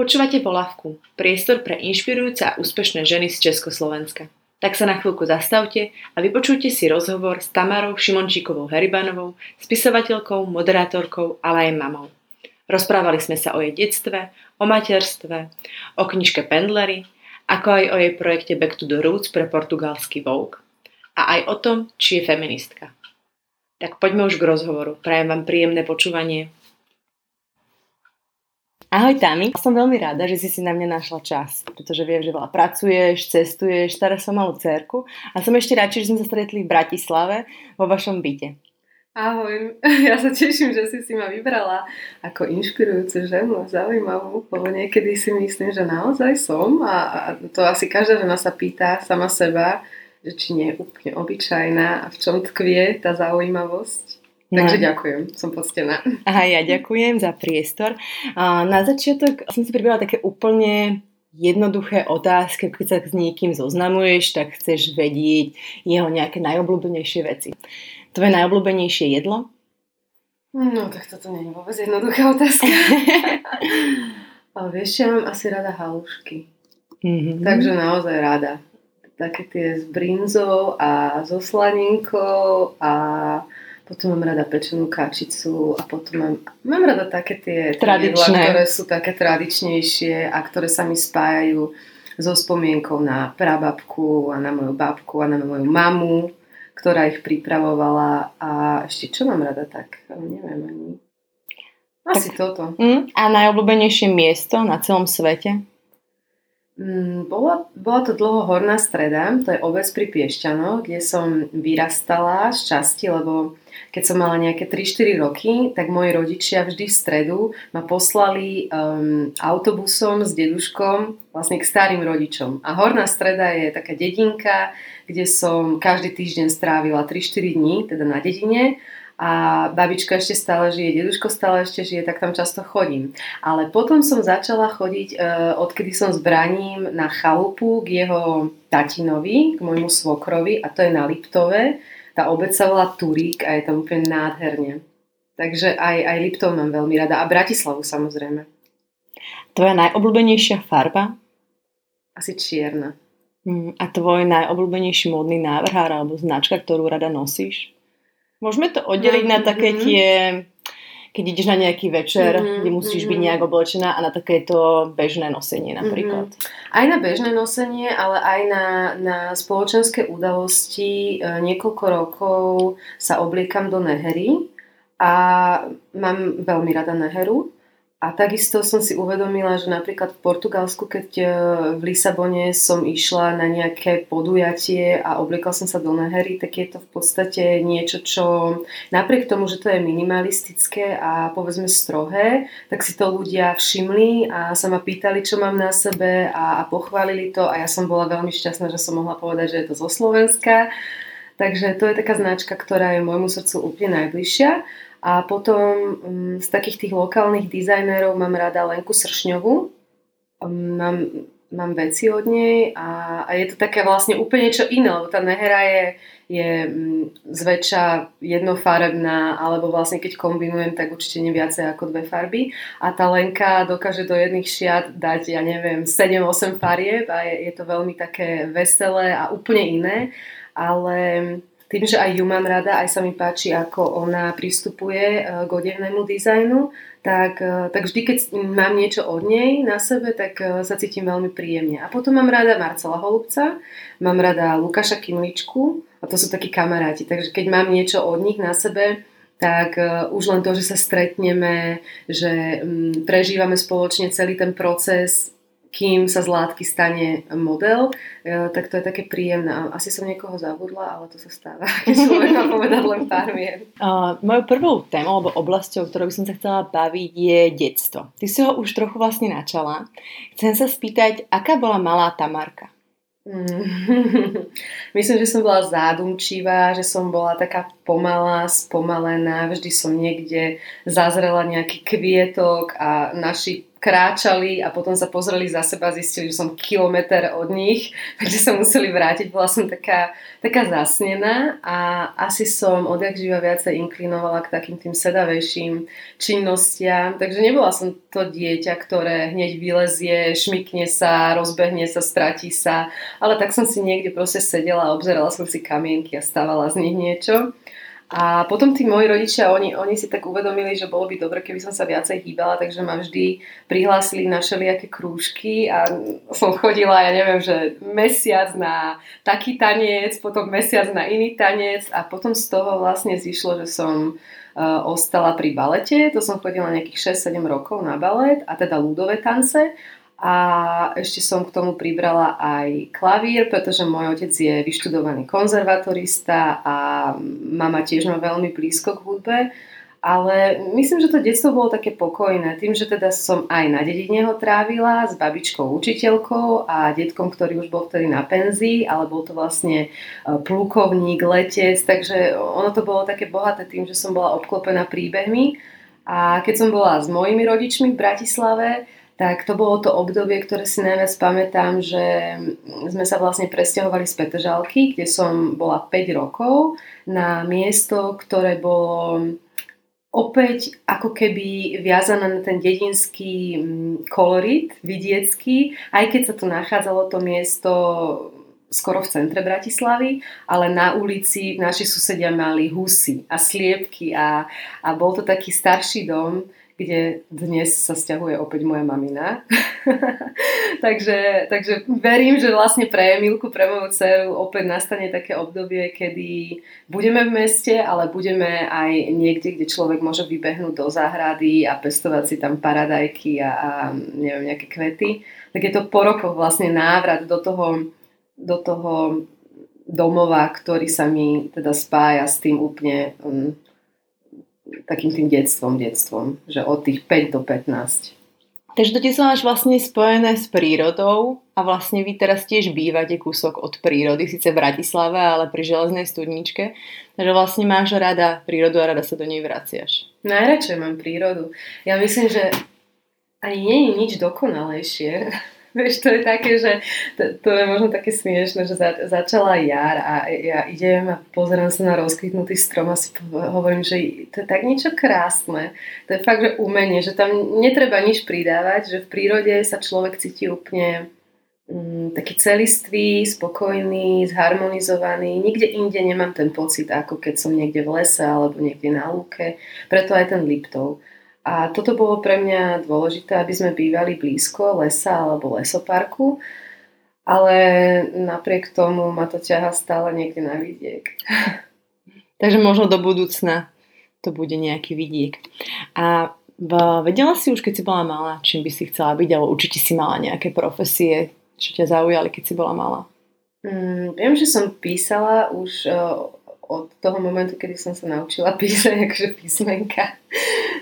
Počúvate Volavku, priestor pre inšpirujúce a úspešné ženy z Československa. Tak sa na chvíľku zastavte a vypočujte si rozhovor s Tamarou Šimončíkovou Heribanovou, spisovateľkou, moderátorkou, ale aj mamou. Rozprávali sme sa o jej detstve, o materstve, o knižke Pendlery, ako aj o jej projekte Back to the Roots pre portugalský Vogue a aj o tom, či je feministka. Tak poďme už k rozhovoru. Prajem vám príjemné počúvanie. Ahoj Tami, som veľmi rada, že si si na mňa našla čas, pretože viem, že veľa pracuješ, cestuješ, staráš sa malú cerku a som ešte radšej, že sme sa stretli v Bratislave vo vašom byte. Ahoj, ja sa teším, že si si ma vybrala ako inšpirujúcu ženu, zaujímavú, lebo niekedy si myslím, že naozaj som a, a to asi každá žena sa pýta sama seba, že či nie je úplne obyčajná a v čom tkvie tá zaujímavosť. Takže no. ďakujem, som poctená. Aha, ja ďakujem za priestor. A na začiatok som si pribrala také úplne jednoduché otázky, keď sa s niekým zoznamuješ, tak chceš vedieť jeho nejaké najobľúbenejšie veci. Tvoje najobľúbenejšie jedlo? No, tak toto nie je vôbec jednoduchá otázka. Ale vieš, ja mám asi rada halušky. Mm-hmm. Takže naozaj rada. Také tie s brinzou a so slaninkou a potom mám rada pečenú kačicu a potom mám, mám rada také tie Tradičné. jedlá, ktoré sú také tradičnejšie a ktoré sa mi spájajú so spomienkou na prababku a na moju babku a na moju mamu, ktorá ich pripravovala a ešte čo mám rada tak, neviem ani. Asi tak, toto. Mm, a najobľúbenejšie miesto na celom svete? Mm, bola, bola to dlho horná streda, to je obec pri Piešťanoch, kde som vyrastala z časti, lebo keď som mala nejaké 3-4 roky, tak moji rodičia vždy v stredu ma poslali um, autobusom s deduškom vlastne k starým rodičom. A Horná streda je taká dedinka, kde som každý týždeň strávila 3-4 dní, teda na dedine a babička ešte stále žije, deduško stále ešte žije, tak tam často chodím. Ale potom som začala chodiť, uh, odkedy som zbraním na chalupu k jeho tatinovi, k môjmu svokrovi a to je na Liptove tá obec sa volá Turík a je tam úplne nádherne. Takže aj, aj Liptov mám veľmi rada. A Bratislavu samozrejme. Tvoja najobľúbenejšia farba? Asi čierna. Mm, a tvoj najobľúbenejší módny návrhár alebo značka, ktorú rada nosíš? Môžeme to oddeliť no, na také mm-hmm. tie keď ideš na nejaký večer, mm-hmm, kde musíš mm-hmm. byť nejak oblečená a na takéto bežné nosenie napríklad. Mm-hmm. Aj na bežné nosenie, ale aj na, na spoločenské udalosti. E, niekoľko rokov sa obliekam do nehery a mám veľmi rada neheru. A takisto som si uvedomila, že napríklad v Portugalsku, keď e, v Lisabone som išla na nejaké podujatie a obliekla som sa do nehery, tak je to v podstate niečo, čo napriek tomu, že to je minimalistické a povedzme strohé, tak si to ľudia všimli a sa ma pýtali, čo mám na sebe a, pochválili to a ja som bola veľmi šťastná, že som mohla povedať, že je to zo Slovenska. Takže to je taká značka, ktorá je môjmu srdcu úplne najbližšia. A potom um, z takých tých lokálnych dizajnérov mám rada Lenku Sršňovú. Um, mám, mám veci od nej a, a je to také vlastne úplne niečo iné, lebo tá nehera je, je um, zväčša jednofarebná, alebo vlastne keď kombinujem, tak určite nie viacej ako dve farby. A tá Lenka dokáže do jedných šiat dať, ja neviem, 7-8 farieb a je, je to veľmi také veselé a úplne iné. Ale tým, že aj ju mám rada, aj sa mi páči, ako ona pristupuje eh, k odevnému dizajnu, tak, eh, tak vždy, keď mám niečo od nej na sebe, tak eh, sa cítim veľmi príjemne. A potom mám rada Marcela Holubca, mám rada Lukáša Kimličku a to sú takí kamaráti. Takže keď mám niečo od nich na sebe, tak už len to, že sa stretneme, že mm, prežívame spoločne celý ten proces kým sa z látky stane model, e, tak to je také príjemné. Asi som niekoho zabudla, ale to sa stáva, keď človek má povedať len pár mien. Uh, mojou prvou témou alebo oblasťou, ktorou by som sa chcela baviť, je detstvo. Ty si ho už trochu vlastne načala. Chcem sa spýtať, aká bola malá Tamarka? Mm. Myslím, že som bola zádumčivá, že som bola taká pomalá, spomalená, vždy som niekde zazrela nejaký kvietok a naši kráčali a potom sa pozreli za seba a zistili, že som kilometr od nich, takže sa museli vrátiť. Bola som taká, taká zasnená a asi som odjak živa viacej inklinovala k takým tým sedavejším činnostiam. Takže nebola som to dieťa, ktoré hneď vylezie, šmikne sa, rozbehne sa, stratí sa, ale tak som si niekde proste sedela a obzerala som si kamienky a stávala z nich niečo. A potom tí moji rodičia, oni, oni si tak uvedomili, že bolo by dobre, keby som sa viacej hýbala, takže ma vždy prihlásili na všelijaké krúžky a som chodila, ja neviem, že mesiac na taký tanec, potom mesiac na iný tanec a potom z toho vlastne zišlo, že som uh, ostala pri balete, to som chodila nejakých 6-7 rokov na balet a teda ľudové tance a ešte som k tomu pribrala aj klavír, pretože môj otec je vyštudovaný konzervatorista a mama tiež má veľmi blízko k hudbe. Ale myslím, že to detstvo bolo také pokojné. Tým, že teda som aj na dedine ho trávila s babičkou učiteľkou a detkom, ktorý už bol vtedy na penzii, ale bol to vlastne e, plukovník, letec, takže ono to bolo také bohaté tým, že som bola obklopená príbehmi. A keď som bola s mojimi rodičmi v Bratislave, tak to bolo to obdobie, ktoré si najviac pamätám, že sme sa vlastne presťahovali z Petržalky, kde som bola 5 rokov, na miesto, ktoré bolo opäť ako keby viazané na ten dedinský mm, kolorit, vidiecký, aj keď sa tu nachádzalo to miesto skoro v centre Bratislavy, ale na ulici naši susedia mali husy a sliepky a, a bol to taký starší dom, kde dnes sa stiahuje opäť moja mamina. takže, takže verím, že vlastne pre Emilku, pre moju dceru opäť nastane také obdobie, kedy budeme v meste, ale budeme aj niekde, kde človek môže vybehnúť do záhrady a pestovať si tam paradajky a, a neviem, nejaké kvety. Tak je to po rokoch vlastne návrat do toho, do toho domova, ktorý sa mi teda spája s tým úplne um, takým tým detstvom, detstvom, že od tých 5 do 15. Takže to detstvo máš vlastne spojené s prírodou a vlastne vy teraz tiež bývate kúsok od prírody, síce v Bratislave, ale pri železnej studničke. Takže vlastne máš rada prírodu a rada sa do nej vraciaš. Najradšej mám prírodu. Ja myslím, že ani nie je nič dokonalejšie Vieš, to je také, že to, to je možno také smiešne, že za, začala jar a ja idem a pozerám sa na rozkvitnutý strom a si hovorím, že to je tak niečo krásne. To je fakt, že umenie, že tam netreba nič pridávať, že v prírode sa človek cíti úplne mm, taký celistvý, spokojný, zharmonizovaný. Nikde inde nemám ten pocit, ako keď som niekde v lese alebo niekde na lúke. Preto aj ten Liptov. A toto bolo pre mňa dôležité, aby sme bývali blízko lesa alebo lesoparku, ale napriek tomu ma to ťaha stále niekde na vidiek. Takže možno do budúcna to bude nejaký vidiek. A vedela si už, keď si bola malá, čím by si chcela byť, alebo určite si mala nejaké profesie, čo ťa zaujali, keď si bola malá? Mm, viem, že som písala už od toho momentu, kedy som sa naučila písať akože písmenka,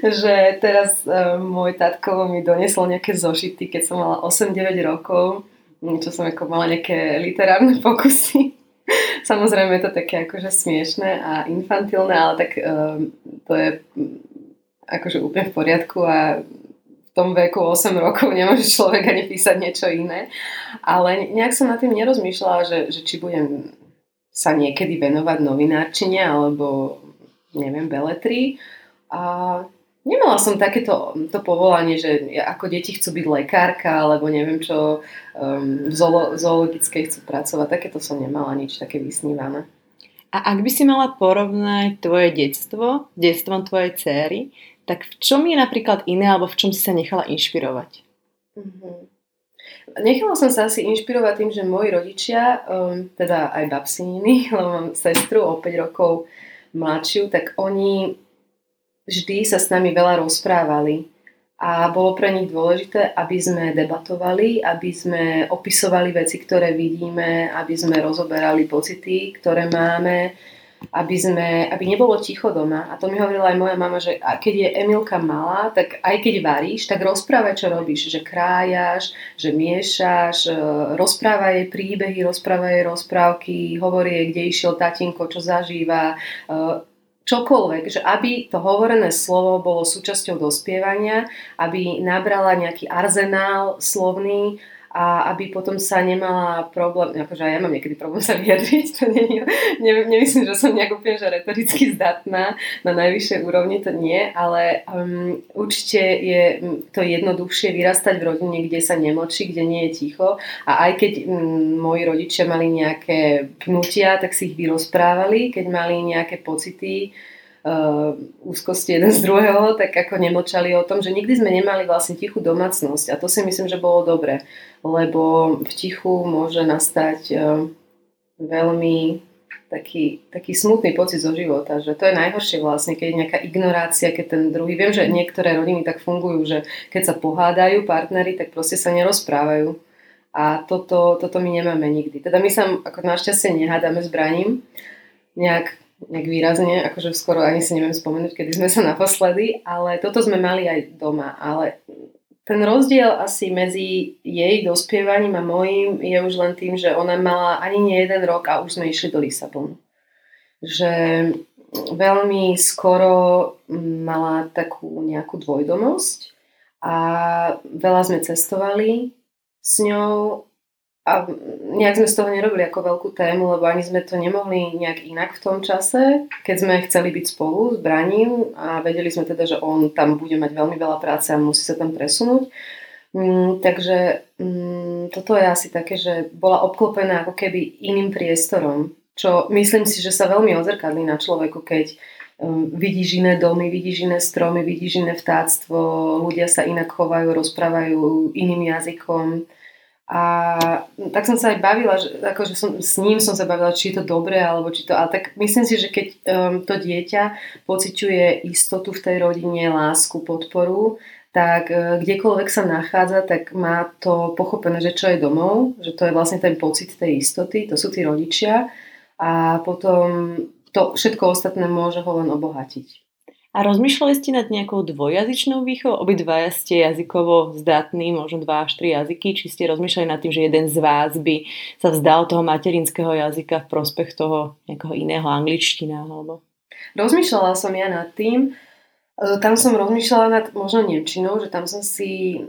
že teraz uh, môj tatko mi donesol nejaké zošity, keď som mala 8-9 rokov, čo som ako mala nejaké literárne pokusy. Samozrejme je to také akože smiešné a infantilné, ale tak uh, to je akože úplne v poriadku a v tom veku 8 rokov nemôže človek ani písať niečo iné. Ale nejak som nad tým nerozmýšľala, že, že či budem sa niekedy venovať novinárčine alebo neviem, beletri. A nemala som takéto to povolanie, že ako deti chcú byť lekárka alebo neviem čo, um, v zoolo- zoologickej chcú pracovať. Takéto som nemala nič také vysnívané. A ak by si mala porovnať tvoje detstvo s detstvom tvojej céry, tak v čom je napríklad iné alebo v čom si sa nechala inšpirovať? Mm-hmm. Nechala som sa asi inšpirovať tým, že moji rodičia, um, teda aj babsininy, lebo mám sestru o 5 rokov mladšiu, tak oni vždy sa s nami veľa rozprávali. A bolo pre nich dôležité, aby sme debatovali, aby sme opisovali veci, ktoré vidíme, aby sme rozoberali pocity, ktoré máme, aby, sme, aby nebolo ticho doma. A to mi hovorila aj moja mama, že keď je Emilka malá, tak aj keď varíš, tak rozprávaj, čo robíš. Že krájaš, že miešaš, e, rozprávaj jej príbehy, rozprávaj jej rozprávky, hovorí jej, kde išiel tatinko, čo zažíva. Čokoľvek, že aby to hovorené slovo bolo súčasťou dospievania, aby nabrala nejaký arzenál slovný a aby potom sa nemala problém, akože ja mám niekedy problém sa vyjadriť, to nie, ne, nemyslím, že som nejak úplne že retoricky zdatná na najvyššej úrovni, to nie, ale um, určite je to jednoduchšie vyrastať v rodine, kde sa nemočí, kde nie je ticho. A aj keď um, moji rodičia mali nejaké pnutia, tak si ich vyrozprávali, keď mali nejaké pocity, úzkosti jeden z druhého, tak ako nemočali o tom, že nikdy sme nemali vlastne tichú domácnosť a to si myslím, že bolo dobre, lebo v tichu môže nastať uh, veľmi taký, taký smutný pocit zo života, že to je najhoršie vlastne, keď je nejaká ignorácia, keď ten druhý, viem, že niektoré rodiny tak fungujú, že keď sa pohádajú partnery, tak proste sa nerozprávajú. A toto, toto my nemáme nikdy. Teda my sa ako našťastie nehádame zbraním, nejak nejak výrazne, akože skoro ani si neviem spomenúť, kedy sme sa naposledy, ale toto sme mali aj doma. Ale ten rozdiel asi medzi jej dospievaním a mojím je už len tým, že ona mala ani nie jeden rok a už sme išli do Lisabonu. Že veľmi skoro mala takú nejakú dvojdomosť a veľa sme cestovali s ňou a nejak sme z toho nerobili ako veľkú tému, lebo ani sme to nemohli nejak inak v tom čase, keď sme chceli byť spolu s Braním a vedeli sme teda, že on tam bude mať veľmi veľa práce a musí sa tam presunúť. Mm, takže mm, toto je asi také, že bola obklopená ako keby iným priestorom, čo myslím si, že sa veľmi odzrkadlí na človeku, keď um, vidíš iné domy, vidíš iné stromy, vidíš iné vtáctvo, ľudia sa inak chovajú, rozprávajú iným jazykom a tak som sa aj bavila, že, akože som, s ním som sa bavila, či je to dobré, alebo či to... Ale tak myslím si, že keď um, to dieťa pociťuje istotu v tej rodine, lásku, podporu, tak uh, kdekoľvek sa nachádza, tak má to pochopené, že čo je domov, že to je vlastne ten pocit tej istoty, to sú tí rodičia a potom to všetko ostatné môže ho len obohatiť. A rozmýšľali ste nad nejakou dvojazyčnou výchovou? Obidvaja ste jazykovo zdatní, možno dva až tri jazyky. Či ste rozmýšľali nad tým, že jeden z vás by sa vzdal toho materinského jazyka v prospech toho nejakého iného angličtina? Alebo... Rozmýšľala som ja nad tým. E, tam som rozmýšľala nad možno Nemčinou, že tam som si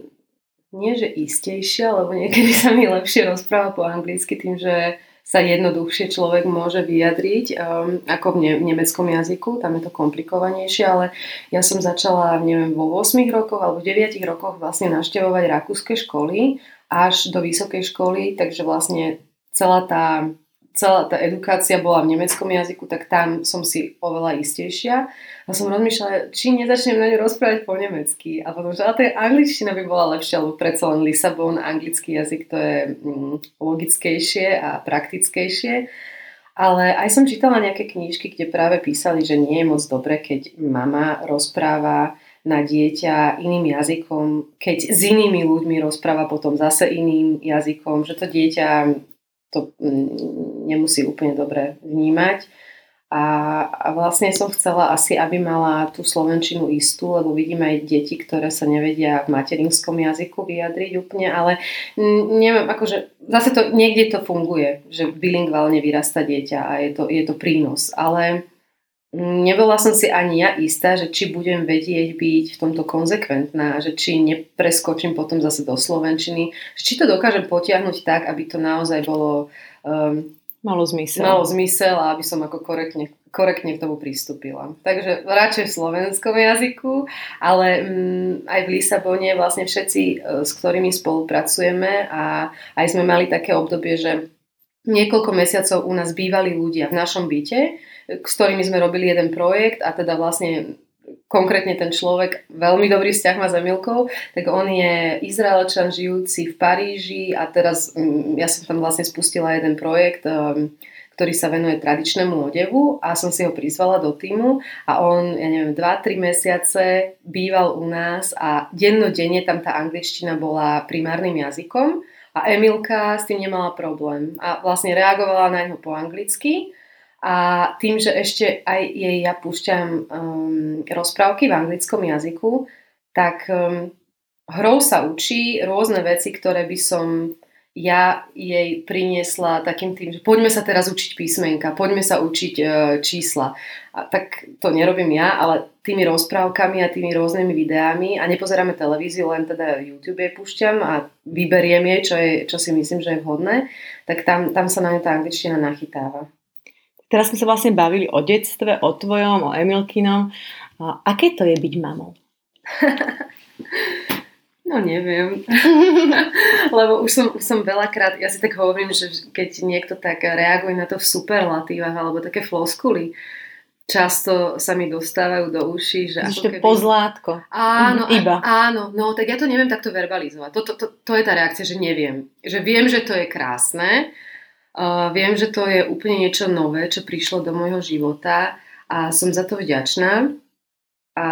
nie že istejšia, lebo niekedy sa mi lepšie rozpráva po anglicky tým, že sa jednoduchšie človek môže vyjadriť um, ako v, ne- v nemeckom jazyku, tam je to komplikovanejšie, ale ja som začala, neviem, vo 8 rokoch alebo 9 rokoch vlastne naštevovať rakúske školy až do vysokej školy, takže vlastne celá tá celá tá edukácia bola v nemeckom jazyku, tak tam som si oveľa istejšia. A som rozmýšľala, či nezačnem na ňu rozprávať po nemecky. A potom, že ale tá angličtina by bola lepšia, lebo predsa len Lisabon, anglický jazyk, to je mm, logickejšie a praktickejšie. Ale aj som čítala nejaké knížky, kde práve písali, že nie je moc dobre, keď mama rozpráva na dieťa iným jazykom, keď s inými ľuďmi rozpráva potom zase iným jazykom, že to dieťa to mm, nemusí úplne dobre vnímať. A, vlastne som chcela asi, aby mala tú slovenčinu istú, lebo vidím aj deti, ktoré sa nevedia v materinskom jazyku vyjadriť úplne, ale neviem, akože zase to niekde to funguje, že bilingválne vyrasta dieťa a je to, je to prínos, ale nebola som si ani ja istá, že či budem vedieť byť v tomto konzekventná, že či nepreskočím potom zase do Slovenčiny, že či to dokážem potiahnuť tak, aby to naozaj bolo um, malo zmysel. Malo zmysel a aby som ako korektne, korektne k tomu pristúpila. Takže radšej v slovenskom jazyku, ale um, aj v Lisabone vlastne všetci, e, s ktorými spolupracujeme a aj sme mali také obdobie, že niekoľko mesiacov u nás bývali ľudia v našom byte, s ktorými sme robili jeden projekt a teda vlastne konkrétne ten človek veľmi dobrý vzťah má s Emilkou, tak on je Izraelčan žijúci v Paríži a teraz mm, ja som tam vlastne spustila jeden projekt, um, ktorý sa venuje tradičnému odevu a som si ho prizvala do týmu a on, ja neviem, 2-3 mesiace býval u nás a dennodenne tam tá angličtina bola primárnym jazykom a Emilka s tým nemala problém a vlastne reagovala na neho po anglicky a tým, že ešte aj jej ja púšťam um, rozprávky v anglickom jazyku, tak um, hrou sa učí rôzne veci, ktoré by som ja jej priniesla takým tým, že poďme sa teraz učiť písmenka, poďme sa učiť e, čísla. A tak to nerobím ja, ale tými rozprávkami a tými rôznymi videami a nepozeráme televíziu, len teda YouTube jej púšťam a vyberiem jej, čo, je, čo si myslím, že je vhodné, tak tam, tam sa na ňu tá angličtina nachytáva. Teraz sme sa vlastne bavili o detstve, o tvojom, o Emilkinom. A aké to je byť mamou? No neviem. Lebo už som, už som veľakrát, ja si tak hovorím, že keď niekto tak reaguje na to v superlatívach alebo také floskuly, často sa mi dostávajú do uší, že ako keby... pozlátko. Áno, mhm, Iba. áno, no tak ja to neviem takto verbalizovať. To, to, to, to je tá reakcia, že neviem. Že viem, že to je krásne, viem, že to je úplne niečo nové, čo prišlo do môjho života a som za to vďačná. A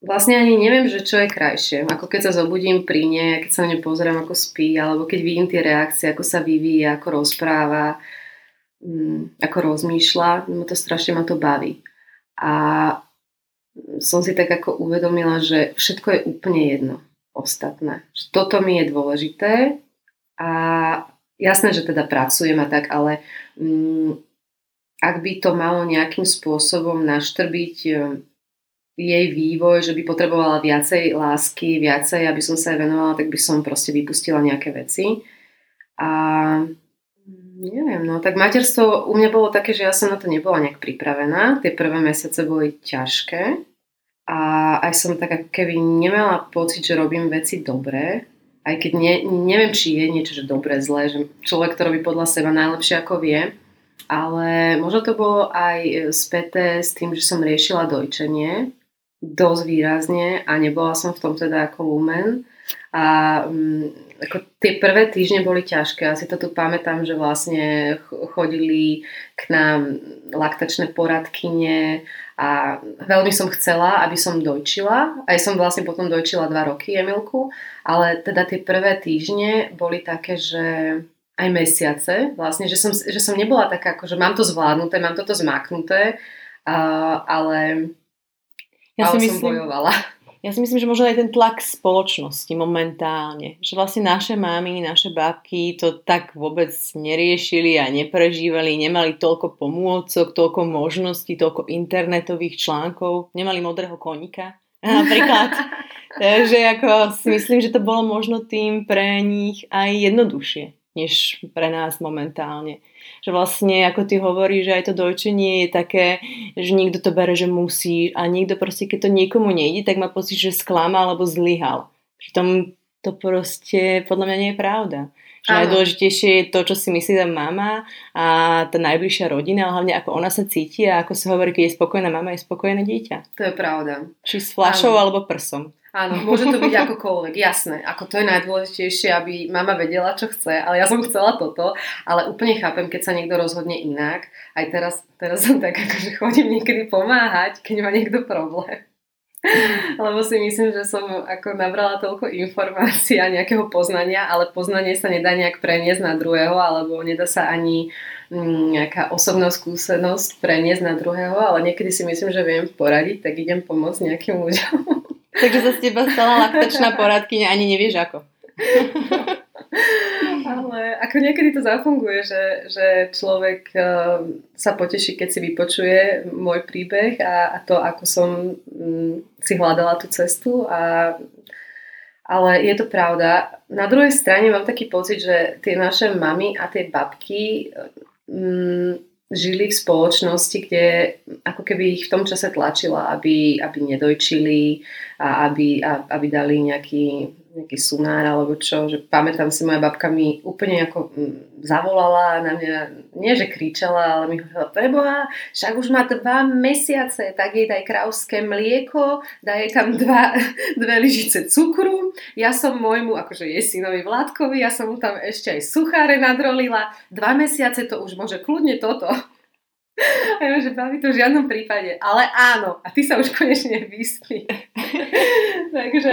vlastne ani neviem, že čo je krajšie. Ako keď sa zobudím pri nej, keď sa na ňu pozriem, ako spí, alebo keď vidím tie reakcie, ako sa vyvíja, ako rozpráva, mm, ako rozmýšľa, no to strašne ma to baví. A som si tak ako uvedomila, že všetko je úplne jedno ostatné. Toto mi je dôležité a jasné, že teda pracujem a tak, ale mm, ak by to malo nejakým spôsobom naštrbiť jej vývoj, že by potrebovala viacej lásky, viacej, aby som sa jej venovala, tak by som proste vypustila nejaké veci. A neviem, no tak materstvo u mňa bolo také, že ja som na to nebola nejak pripravená. Tie prvé mesiace boli ťažké a aj som tak keby nemala pocit, že robím veci dobre, aj keď ne, neviem, či je niečo, že dobre, zlé, že človek to robí podľa seba najlepšie ako vie, ale možno to bolo aj späté s tým, že som riešila dojčenie dosť výrazne a nebola som v tom teda ako lumen. A um, ako tie prvé týždne boli ťažké. Asi to tu pamätám, že vlastne chodili k nám laktačné poradkyne a veľmi som chcela, aby som dojčila. Aj som vlastne potom dojčila dva roky Emilku, ale teda tie prvé týždne boli také, že aj mesiace vlastne, že som, že som nebola taká, ako, že mám to zvládnuté, mám toto zmaknuté, uh, ale ja si myslím, som bojovala. Ja si myslím, že možno aj ten tlak spoločnosti momentálne, že vlastne naše mamy, naše babky to tak vôbec neriešili a neprežívali, nemali toľko pomôcok, toľko možností, toľko internetových článkov, nemali modrého konika napríklad. Takže ako si myslím, že to bolo možno tým pre nich aj jednoduchšie než pre nás momentálne. Že vlastne, ako ty hovoríš, že aj to dojčenie je také, že niekto to bere, že musí a niekto proste, keď to niekomu nejde, tak má pocit, že sklamal alebo zlyhal. Pritom to proste podľa mňa nie je pravda. Že najdôležitejšie je to, čo si myslí tá mama a tá najbližšia rodina, ale hlavne ako ona sa cíti a ako sa hovorí, keď je spokojná mama, je spokojné dieťa. To je pravda. Či s flašou alebo prsom. Áno, môže to byť akokoľvek, jasné. Ako to je najdôležitejšie, aby mama vedela, čo chce, ale ja som chcela toto, ale úplne chápem, keď sa niekto rozhodne inak. Aj teraz, teraz som tak, akože chodím niekedy pomáhať, keď má niekto problém. Lebo si myslím, že som ako nabrala toľko informácií a nejakého poznania, ale poznanie sa nedá nejak preniesť na druhého, alebo nedá sa ani mm, nejaká osobná skúsenosť preniesť na druhého, ale niekedy si myslím, že viem poradiť, tak idem pomôcť nejakým ľuďom. Takže sa z teba stala laktačná poradkyňa, ani nevieš ako. Ale ako niekedy to zafunguje, že, že človek uh, sa poteší, keď si vypočuje môj príbeh a, a to, ako som um, si hľadala tú cestu. A, ale je to pravda. Na druhej strane mám taký pocit, že tie naše mamy a tie babky um, žili v spoločnosti, kde ako keby ich v tom čase tlačila, aby, aby nedojčili a aby, a, aby dali nejaký, nejaký sunár alebo čo. Že pamätám si, moja babka mi úplne ako mm, zavolala na mňa, nie že kričala, ale mi hovorila, preboha, však už má dva mesiace, tak jej daj krauské mlieko, daj jej tam dva, dve lyžice cukru. Ja som môjmu, akože je synovi Vládkovi, ja som mu tam ešte aj sucháre nadrolila. Dva mesiace to už môže kľudne toto. A ja, že baví to v žiadnom prípade. Ale áno, a ty sa už konečne vyspí. Takže...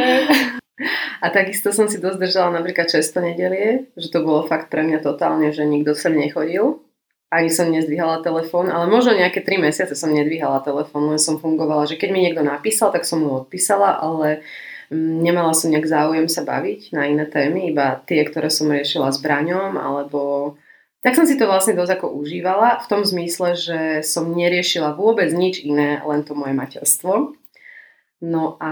A takisto som si dosť držala napríklad često nedelie, že to bolo fakt pre mňa totálne, že nikto sem nechodil. Ani som nezdvíhala telefón, ale možno nejaké 3 mesiace som nedvíhala telefón, len som fungovala, že keď mi niekto napísal, tak som mu odpísala, ale mm, nemala som nejak záujem sa baviť na iné témy, iba tie, ktoré som riešila s braňom, alebo tak som si to vlastne dosť ako užívala v tom zmysle, že som neriešila vôbec nič iné, len to moje materstvo. No a...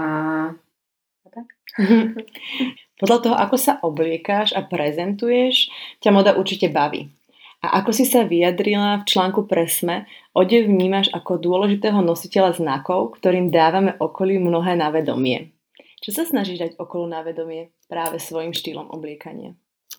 tak. Podľa toho, ako sa obliekáš a prezentuješ, ťa moda určite baví. A ako si sa vyjadrila v článku Presme, odev vnímaš ako dôležitého nositeľa znakov, ktorým dávame okolí mnohé na vedomie. Čo sa snažíš dať okolo na vedomie práve svojim štýlom obliekania?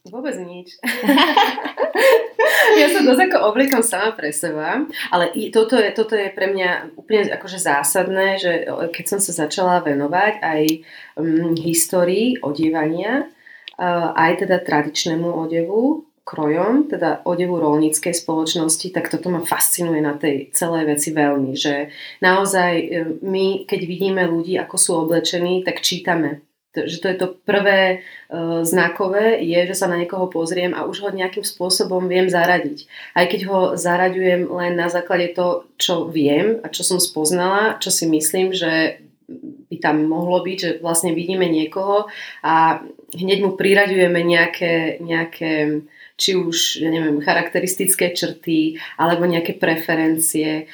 Vôbec nič. ja sa dosť ako obliekam sama pre seba, ale i toto je, toto je pre mňa úplne akože zásadné, že keď som sa začala venovať aj um, histórii odievania, uh, aj teda tradičnému odevu, krojom, teda odevu rolníckej spoločnosti, tak toto ma fascinuje na tej celej veci veľmi, že naozaj e, my, keď vidíme ľudí, ako sú oblečení, tak čítame že to je to prvé uh, znakové, je, že sa na niekoho pozriem a už ho nejakým spôsobom viem zaradiť. Aj keď ho zaraďujem len na základe to, čo viem a čo som spoznala, čo si myslím, že by tam mohlo byť, že vlastne vidíme niekoho a hneď mu priraďujeme nejaké, nejaké či už, ja neviem, charakteristické črty alebo nejaké preferencie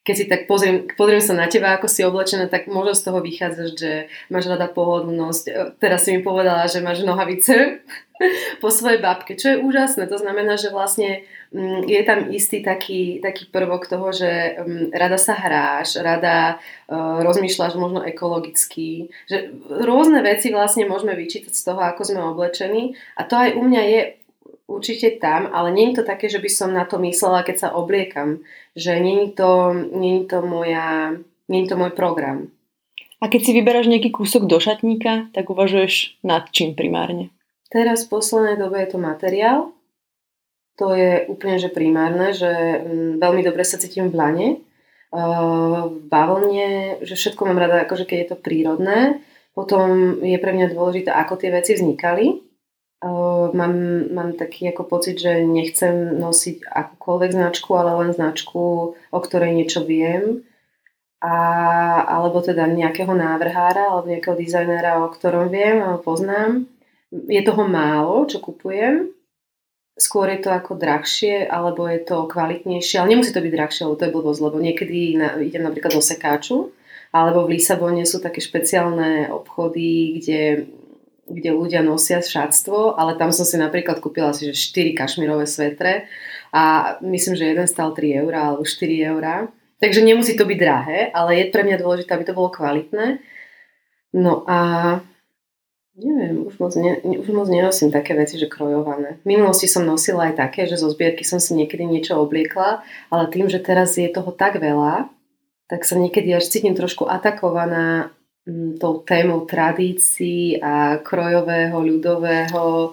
keď si tak pozriem, pozriem sa na teba, ako si oblečená, tak možno z toho vychádzaš, že máš rada pohodlnosť. E, teraz si mi povedala, že máš nohavice po svojej babke, čo je úžasné. To znamená, že vlastne mm, je tam istý taký, taký prvok toho, že mm, rada sa hráš, rada uh, rozmýšľaš možno ekologicky, že rôzne veci vlastne môžeme vyčítať z toho, ako sme oblečení a to aj u mňa je určite tam, ale nie je to také, že by som na to myslela, keď sa obliekam. Že nie je to, nie je to, moja, nie je to môj program. A keď si vyberáš nejaký kúsok do šatníka, tak uvažuješ nad čím primárne? Teraz v poslednej dobe je to materiál. To je úplne že primárne, že mm, veľmi dobre sa cítim v lane, v bavlne, že všetko mám rada, akože keď je to prírodné. Potom je pre mňa dôležité, ako tie veci vznikali mám, mám taký ako pocit, že nechcem nosiť akúkoľvek značku, ale len značku, o ktorej niečo viem. A, alebo teda nejakého návrhára alebo nejakého dizajnera, o ktorom viem a poznám. Je toho málo, čo kupujem. Skôr je to ako drahšie, alebo je to kvalitnejšie, ale nemusí to byť drahšie, lebo to je blbosť, lebo niekedy na, idem napríklad do sekáču, alebo v Lisabone sú také špeciálne obchody, kde kde ľudia nosia šatstvo, ale tam som si napríklad kúpila že 4 kašmirové svetre a myslím, že jeden stal 3 eurá alebo 4 eurá. Takže nemusí to byť drahé, ale je pre mňa dôležité, aby to bolo kvalitné. No a neviem, už moc, ne, už moc nenosím také veci, že krojované. V minulosti som nosila aj také, že zo zbierky som si niekedy niečo obliekla, ale tým, že teraz je toho tak veľa, tak sa niekedy až cítim trošku atakovaná tou témou tradícií a krojového, ľudového.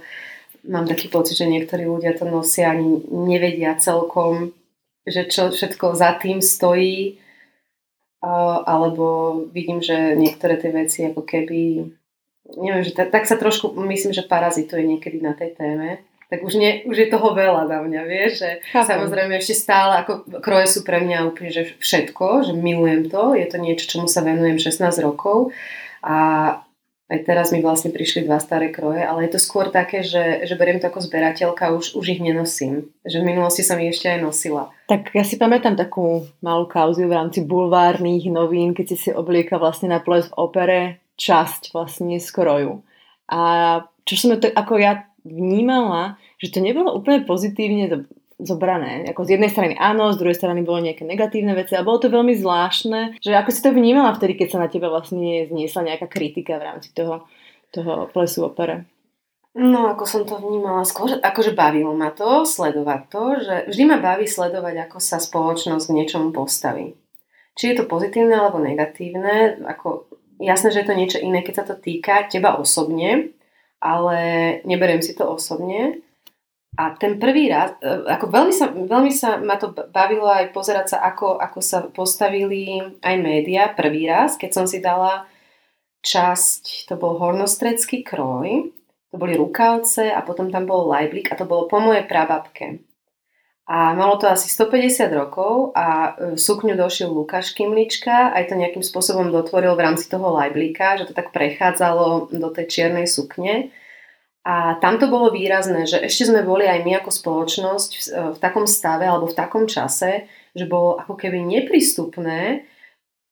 Mám taký pocit, že niektorí ľudia to nosia ani nevedia celkom, že čo všetko za tým stojí. Alebo vidím, že niektoré tie veci ako keby neviem, že tak, tak sa trošku myslím, že parazituje niekedy na tej téme tak už, nie, už je toho veľa na mňa, vieš, že Chápem. samozrejme ešte stále, ako kroje sú pre mňa úplne že všetko, že milujem to, je to niečo, čomu sa venujem 16 rokov a aj teraz mi vlastne prišli dva staré kroje, ale je to skôr také, že, že beriem to ako zberateľka, už, už ich nenosím. Že v minulosti som ich ešte aj nosila. Tak ja si pamätám takú malú kauziu v rámci bulvárnych novín, keď si si oblieka vlastne na ples v opere časť vlastne z kroju. A čo som to, ako ja vnímala, že to nebolo úplne pozitívne zobrané. Ako z jednej strany áno, z druhej strany bolo nejaké negatívne veci a bolo to veľmi zvláštne, že ako si to vnímala vtedy, keď sa na teba vlastne zniesla nejaká kritika v rámci toho, toho plesu opere. No, ako som to vnímala skôr, akože bavilo ma to sledovať to, že vždy ma baví sledovať, ako sa spoločnosť k niečomu postaví. Či je to pozitívne alebo negatívne, ako jasné, že je to niečo iné, keď sa to týka teba osobne, ale neberiem si to osobne. A ten prvý raz, e, ako veľmi sa, veľmi sa ma to bavilo aj pozerať sa, ako, ako sa postavili aj média prvý raz, keď som si dala časť, to bol hornostredský kroj, to boli rukavce a potom tam bol lajblik a to bolo po mojej prababke. A malo to asi 150 rokov a e, sukňu došiel Lukáš Kimlička, aj to nejakým spôsobom dotvoril v rámci toho lajblíka, že to tak prechádzalo do tej čiernej sukne. A tam to bolo výrazné, že ešte sme boli aj my ako spoločnosť v, v takom stave alebo v takom čase, že bolo ako keby neprístupné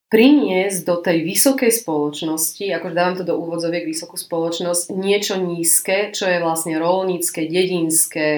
priniesť do tej vysokej spoločnosti, akože dávam to do úvodzoviek vysokú spoločnosť, niečo nízke, čo je vlastne rolnícke, dedinské,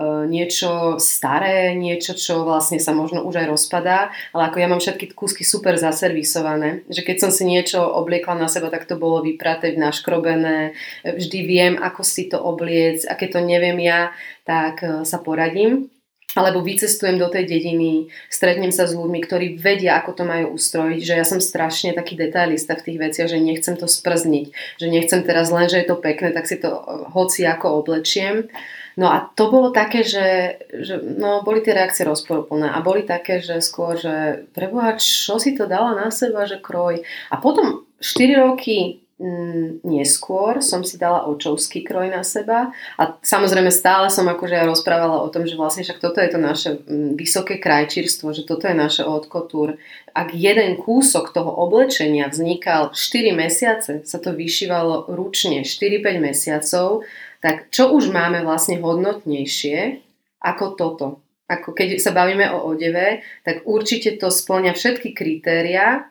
e, niečo staré, niečo, čo vlastne sa možno už aj rozpadá, ale ako ja mám všetky kúsky super zaservisované, že keď som si niečo obliekla na seba, tak to bolo vypraté, naškrobené, vždy viem, ako si to obliec a keď to neviem ja, tak e, sa poradím alebo vycestujem do tej dediny, stretnem sa s ľuďmi, ktorí vedia, ako to majú ustrojiť, že ja som strašne taký detailista v tých veciach, že nechcem to sprzniť, že nechcem teraz len, že je to pekné, tak si to eh, hoci ako oblečiem. No a to bolo také, že, že no, boli tie reakcie rozporuplné a boli také, že skôr, že preboha, čo si to dala na seba, že kroj. A potom 4 roky neskôr som si dala očovský kroj na seba a samozrejme stále som akože rozprávala o tom, že vlastne však toto je to naše mm, vysoké krajčírstvo, že toto je naše odkotúr. Ak jeden kúsok toho oblečenia vznikal 4 mesiace, sa to vyšívalo ručne 4-5 mesiacov, tak čo už máme vlastne hodnotnejšie ako toto? Ako keď sa bavíme o odeve, tak určite to splňa všetky kritéria,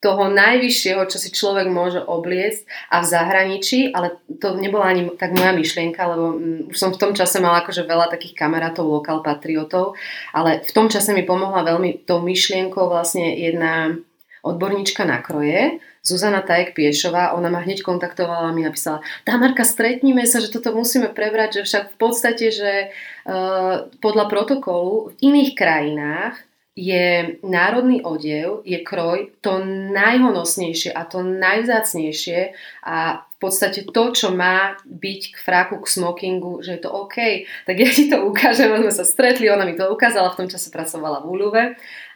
toho najvyššieho, čo si človek môže obliecť a v zahraničí, ale to nebola ani tak moja myšlienka, lebo mm, už som v tom čase mala akože veľa takých kamarátov, lokal patriotov, ale v tom čase mi pomohla veľmi tou myšlienkou vlastne jedna odborníčka na kroje, Zuzana Tajek Piešová, ona ma hneď kontaktovala a mi napísala, Tamarka, stretníme sa, že toto musíme prebrať, že však v podstate, že uh, podľa protokolu v iných krajinách je národný odev, je kroj to najhonosnejšie a to najvzácnejšie a v podstate to, čo má byť k fraku, k smokingu, že je to OK, tak ja ti to ukážem, sme sa stretli, ona mi to ukázala, v tom čase pracovala v Úľuve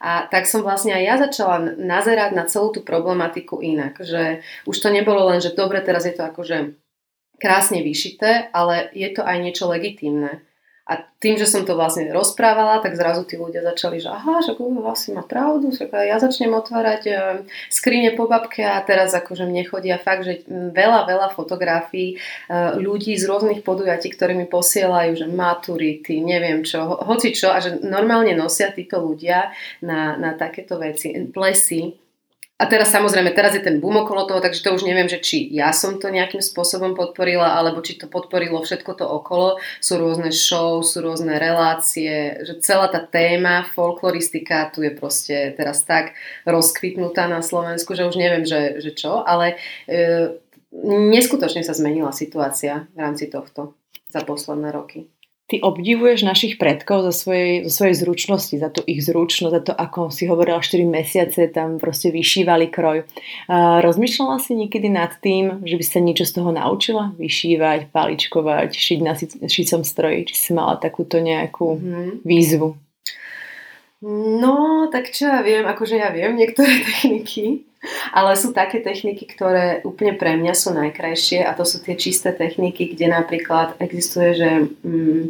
a tak som vlastne aj ja začala nazerať na celú tú problematiku inak, že už to nebolo len, že dobre, teraz je to akože krásne vyšité, ale je to aj niečo legitímne a tým, že som to vlastne rozprávala, tak zrazu tí ľudia začali, že aha, že vlastne má pravdu, že ja začnem otvárať e, skrine po babke a teraz akože mne chodia fakt, že veľa, veľa fotografií e, ľudí z rôznych podujatí, ktorí mi posielajú, že maturity, neviem čo, hoci čo a že normálne nosia títo ľudia na, na takéto veci, plesy a teraz samozrejme, teraz je ten boom okolo toho, takže to už neviem, že či ja som to nejakým spôsobom podporila, alebo či to podporilo všetko to okolo. Sú rôzne show, sú rôzne relácie, že celá tá téma folkloristika tu je proste teraz tak rozkvitnutá na Slovensku, že už neviem, že, že čo, ale e, neskutočne sa zmenila situácia v rámci tohto za posledné roky ty obdivuješ našich predkov za svojej, za svojej zručnosti, za tú ich zručnosť, za to, ako si hovorila 4 mesiace, tam proste vyšívali kroj. Rozmýšľala si niekedy nad tým, že by sa niečo z toho naučila? Vyšívať, paličkovať, šiť na šicom stroji? Či si mala takúto nejakú mm-hmm. výzvu? No, tak čo ja viem, akože ja viem niektoré techniky, ale sú také techniky, ktoré úplne pre mňa sú najkrajšie a to sú tie čisté techniky, kde napríklad existuje, že mm,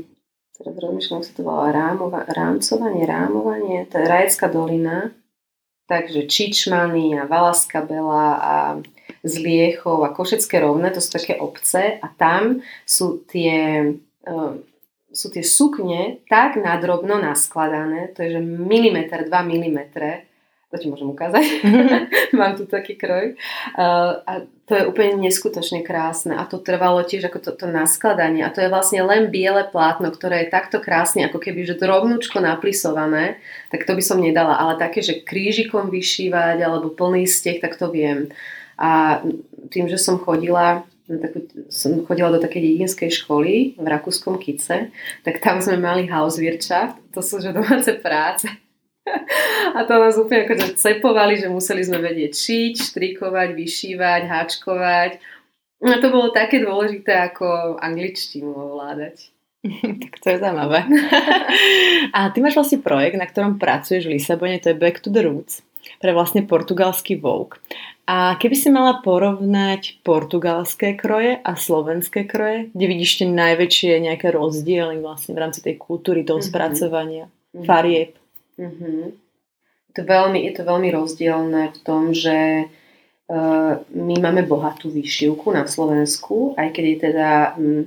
teraz rozmýšľam, sa to volá rámova, rámcovanie, rámovanie, to je Rajecká dolina, takže Čičmany a Valaska Bela a Zliechov a Košecké rovné, to sú také obce a tam sú tie uh, sú tie sukne tak nadrobno naskladané, to je že milimeter, 2 milimetre, to ti môžem ukázať. Mám tu taký kroj. Uh, a to je úplne neskutočne krásne. A to trvalo tiež ako to, to naskladanie. A to je vlastne len biele plátno, ktoré je takto krásne, ako keby že drobnúčko naplisované, tak to by som nedala. Ale také, že krížikom vyšívať alebo plný steh, tak to viem. A tým, že som chodila takú, som chodila do takej dedinskej školy v Rakúskom Kice, tak tam sme mali Hauswirtschaft, to sú že domáce práce. A to nás úplne akože cepovali, že museli sme vedieť šiť, štrikovať, vyšívať, háčkovať. A to bolo také dôležité ako angličtinu ovládať. tak to je zaujímavé. A ty máš vlastne projekt, na ktorom pracuješ v Lisabone, to je Back to the Roots. pre vlastne portugalský Vogue. A keby si mala porovnať portugalské kroje a slovenské kroje, kde vidíš tie najväčšie nejaké rozdiely vlastne v rámci tej kultúry, toho mm-hmm. spracovania, mm-hmm. farieb? Mm-hmm. To veľmi, je to veľmi rozdielne v tom, že uh, my máme bohatú výšivku na Slovensku, aj keď je teda um,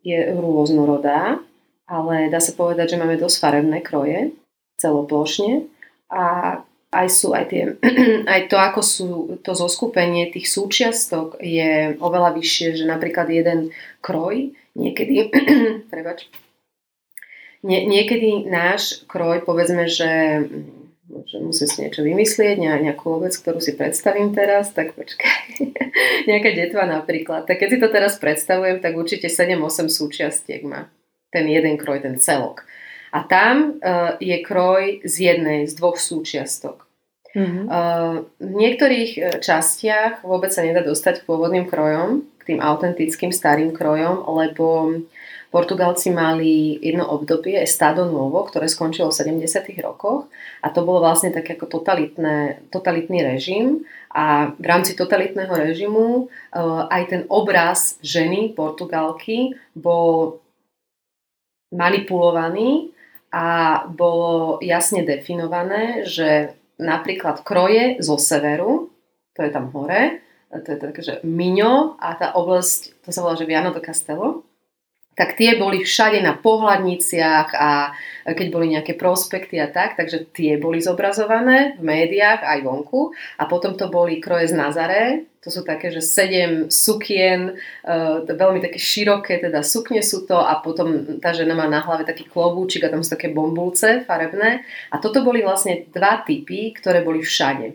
je rôznorodá, ale dá sa povedať, že máme dosť farebné kroje celoplošne a aj sú aj tie, aj to, ako sú to zoskupenie tých súčiastok je oveľa vyššie, že napríklad jeden kroj niekedy, prebač, nie, niekedy náš kroj, povedzme, že, že musím si niečo vymyslieť, nejakú vec, ktorú si predstavím teraz, tak počkaj, nejaká detva napríklad. Tak keď si to teraz predstavujem, tak určite 7-8 súčiastiek má ten jeden kroj, ten celok. A tam uh, je kroj z jednej, z dvoch súčiastok. Mm-hmm. Uh, v niektorých e, častiach vôbec sa nedá dostať k pôvodným krojom, k tým autentickým starým krojom, lebo Portugalci mali jedno obdobie Estado Novo, ktoré skončilo v 70. rokoch a to bolo vlastne tak ako totalitné, totalitný režim a v rámci totalitného režimu uh, aj ten obraz ženy Portugalky bol manipulovaný a bolo jasne definované, že napríklad kroje zo severu, to je tam hore, to je také, že Miňo a tá oblasť, to sa volá, že Viano do Castello, tak tie boli všade na pohľadniciach a keď boli nejaké prospekty a tak, takže tie boli zobrazované v médiách aj vonku. A potom to boli kroje z Nazare, to sú také, že sedem sukien, uh, veľmi také široké, teda sukne sú to a potom tá žena má na hlave taký klobúčik a tam sú také bombulce farebné. A toto boli vlastne dva typy, ktoré boli všade.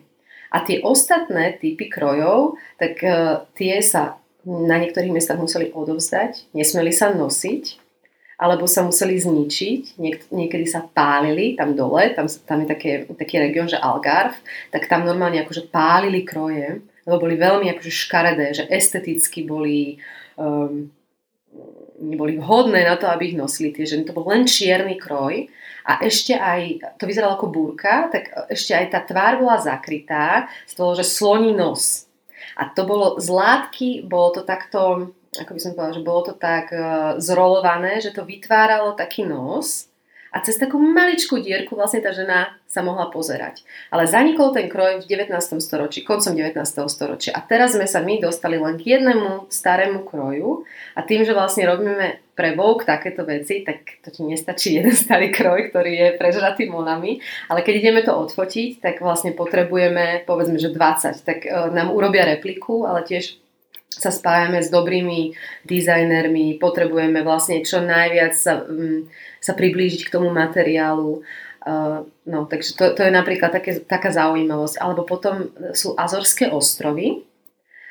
A tie ostatné typy krojov, tak uh, tie sa na niektorých miestach museli odovzdať, nesmeli sa nosiť, alebo sa museli zničiť, Niek- niekedy sa pálili tam dole, tam, tam je také, taký región, že Algarve, tak tam normálne akože pálili kroje, lebo boli veľmi akože škaredé, že esteticky boli, um, neboli vhodné na to, aby ich nosili tie ženy. To bol len čierny kroj a ešte aj, to vyzeralo ako búrka, tak ešte aj tá tvár bola zakrytá z toho, že sloní nos. A to bolo z látky, bolo to takto, ako by som povedala, že bolo to tak uh, zrolované, že to vytváralo taký nos a cez takú maličkú dierku vlastne tá žena sa mohla pozerať. Ale zanikol ten kroj v 19. storočí, koncom 19. storočia. A teraz sme sa my dostali len k jednému starému kroju a tým, že vlastne robíme pre Vogue takéto veci, tak to ti nestačí jeden starý kroj, ktorý je prežratý monami, ale keď ideme to odfotiť, tak vlastne potrebujeme povedzme, že 20, tak e, nám urobia repliku, ale tiež sa spájame s dobrými dizajnermi, potrebujeme vlastne čo najviac sa, um, sa priblížiť k tomu materiálu. Uh, no, takže to, to je napríklad také, taká zaujímavosť. Alebo potom sú Azorské ostrovy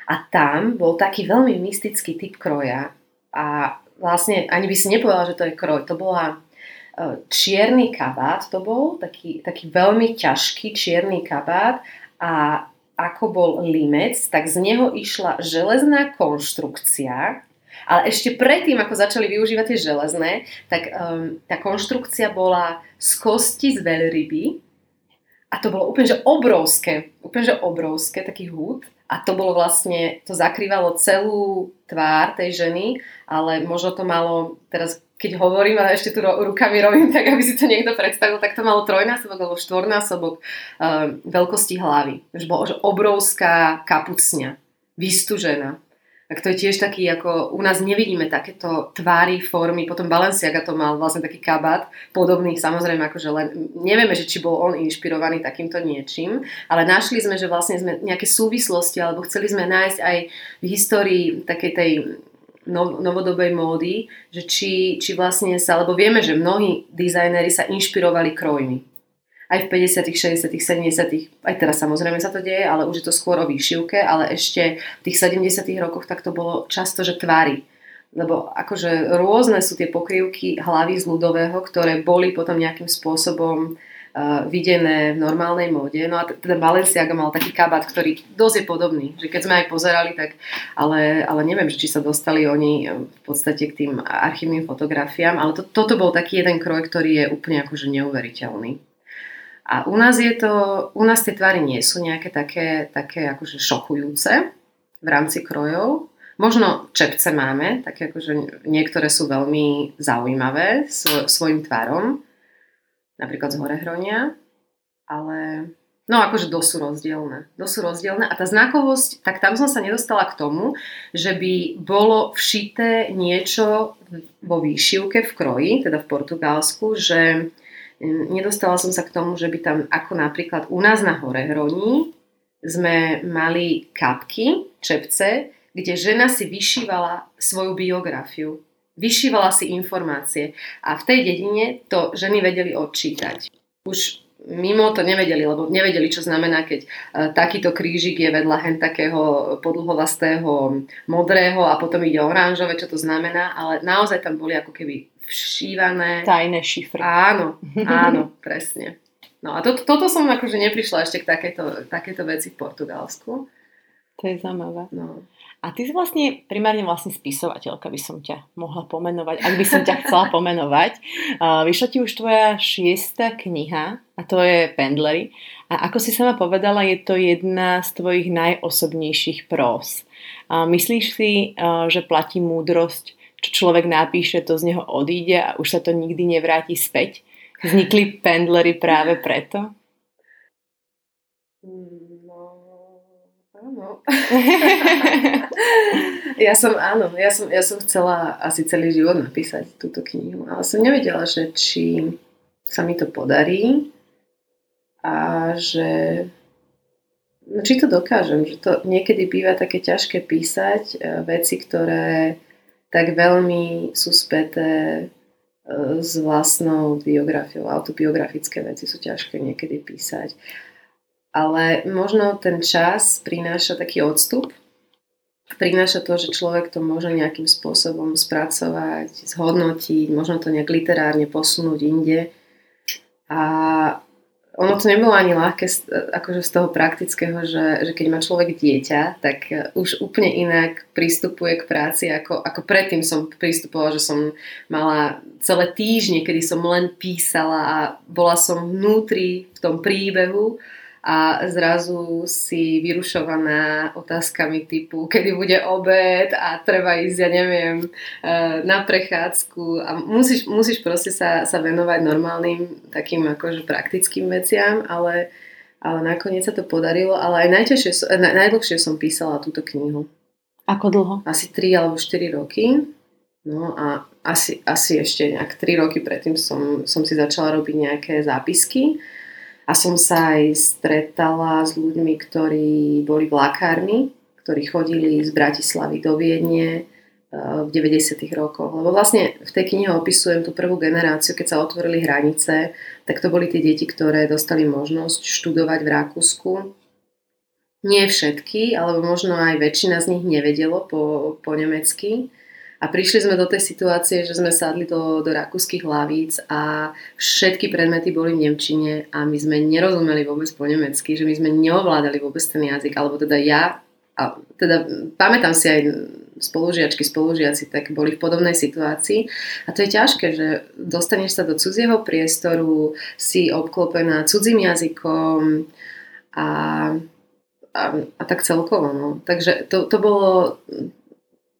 a tam bol taký veľmi mystický typ kroja a vlastne ani by si nepovedala, že to je kroj. To bola uh, čierny kabát, to bol taký, taký veľmi ťažký čierny kabát a ako bol limec, tak z neho išla železná konštrukcia, ale ešte predtým, ako začali využívať tie železné, tak um, tá konštrukcia bola z kosti z veľryby a to bolo úplne, že obrovské, úplne, že obrovské, taký húd a to bolo vlastne, to zakrývalo celú tvár tej ženy, ale možno to malo, teraz keď hovorím a ešte tu rukami robím tak, aby si to niekto predstavil, tak to malo trojnásobok alebo štvornásobok uh, veľkosti hlavy. Že bolo že obrovská kapucňa, vystúžená. Tak to je tiež taký, ako u nás nevidíme takéto tvári, formy, potom Balenciaga to mal vlastne taký kabát, podobný samozrejme, akože len, nevieme, že či bol on inšpirovaný takýmto niečím, ale našli sme, že vlastne sme nejaké súvislosti, alebo chceli sme nájsť aj v histórii takej tej novodobej módy, že či, či vlastne sa, lebo vieme, že mnohí dizajnéri sa inšpirovali krojmi. Aj v 50., 60., 70., aj teraz samozrejme sa to deje, ale už je to skôr o výšivke, ale ešte v tých 70. rokoch tak to bolo často, že tvary. Lebo akože rôzne sú tie pokrývky hlavy z ľudového, ktoré boli potom nejakým spôsobom uh, videné v normálnej móde. No a teda Balenciaga mal taký kabát, ktorý dosť je podobný, že keď sme aj pozerali, tak ale, ale neviem, či sa dostali oni v podstate k tým archívnym fotografiám, ale to, toto bol taký jeden kroj, ktorý je úplne akože neuveriteľný. A u nás je to, u nás tie tvary nie sú nejaké také, také akože šokujúce v rámci krojov. Možno čepce máme, také akože niektoré sú veľmi zaujímavé svoj, svojim tvarom, napríklad z horehronia, ale no akože dosť sú rozdielne. Sú rozdielne a tá znakovosť, tak tam som sa nedostala k tomu, že by bolo všité niečo vo výšivke v kroji, teda v Portugalsku, že nedostala som sa k tomu, že by tam, ako napríklad u nás na Hore Hroní, sme mali kapky, čepce, kde žena si vyšívala svoju biografiu. Vyšívala si informácie. A v tej dedine to ženy vedeli odčítať. Už mimo to nevedeli, lebo nevedeli, čo znamená, keď uh, takýto krížik je vedľa hen takého podlhovastého modrého a potom ide oranžové, čo to znamená, ale naozaj tam boli ako keby všívané. Tajné šifry. Áno, áno, presne. No a to, toto som akože neprišla ešte k takéto, takéto veci v Portugalsku. To je zaujímavé. No. A ty si vlastne primárne vlastne spisovateľka, by som ťa mohla pomenovať, ak by som ťa chcela pomenovať. Uh, vyšla ti už tvoja šiesta kniha a to je Pendlery. A ako si sama povedala, je to jedna z tvojich najosobnejších prós. Uh, myslíš si, uh, že platí múdrosť čo človek napíše, to z neho odíde a už sa to nikdy nevráti späť. Vznikli pendlery práve preto? No, ja som, áno, ja som, ja som chcela asi celý život napísať túto knihu, ale som nevedela, že či sa mi to podarí a že no, či to dokážem, že to niekedy býva také ťažké písať e, veci, ktoré tak veľmi sú späté e, s vlastnou biografiou. Autobiografické veci sú ťažké niekedy písať. Ale možno ten čas prináša taký odstup. Prináša to, že človek to môže nejakým spôsobom spracovať, zhodnotiť, možno to nejak literárne posunúť inde. A ono to nebolo ani ľahké akože z toho praktického, že, že keď má človek dieťa, tak už úplne inak pristupuje k práci, ako, ako predtým som pristupovala, že som mala celé týždne, kedy som len písala a bola som vnútri v tom príbehu a zrazu si vyrušovaná otázkami typu, kedy bude obed a treba ísť, ja neviem, eh, na prechádzku a musíš, musíš proste sa, sa venovať normálnym takým akože praktickým veciam, ale, ale nakoniec sa to podarilo, ale aj najťažšie, eh, najdlhšie som písala túto knihu. Ako dlho? Asi 3 alebo 4 roky. No a asi, asi ešte nejak 3 roky predtým som, som si začala robiť nejaké zápisky a som sa aj stretala s ľuďmi, ktorí boli vlákármi, ktorí chodili z Bratislavy do Viedne eh, v 90. rokoch. Lebo vlastne v tej knihe opisujem tú prvú generáciu, keď sa otvorili hranice, tak to boli tie deti, ktoré dostali možnosť študovať v Rakúsku. Nie všetky, alebo možno aj väčšina z nich nevedelo po, po nemecky. A prišli sme do tej situácie, že sme sadli do, do rakúskych hlavíc a všetky predmety boli v Nemčine a my sme nerozumeli vôbec po nemecky, že my sme neovládali vôbec ten jazyk, alebo teda ja, a teda pamätám si aj spolužiačky, spolužiaci, tak boli v podobnej situácii. A to je ťažké, že dostaneš sa do cudzieho priestoru, si obklopená cudzím jazykom a, a, a tak celkovo. No. Takže to, to bolo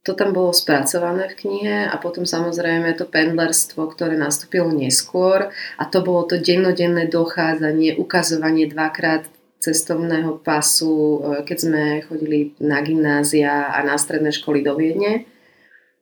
to tam bolo spracované v knihe a potom samozrejme to pendlerstvo, ktoré nastúpilo neskôr a to bolo to dennodenné dochádzanie, ukazovanie dvakrát cestovného pasu, e, keď sme chodili na gymnázia a na stredné školy do Viedne.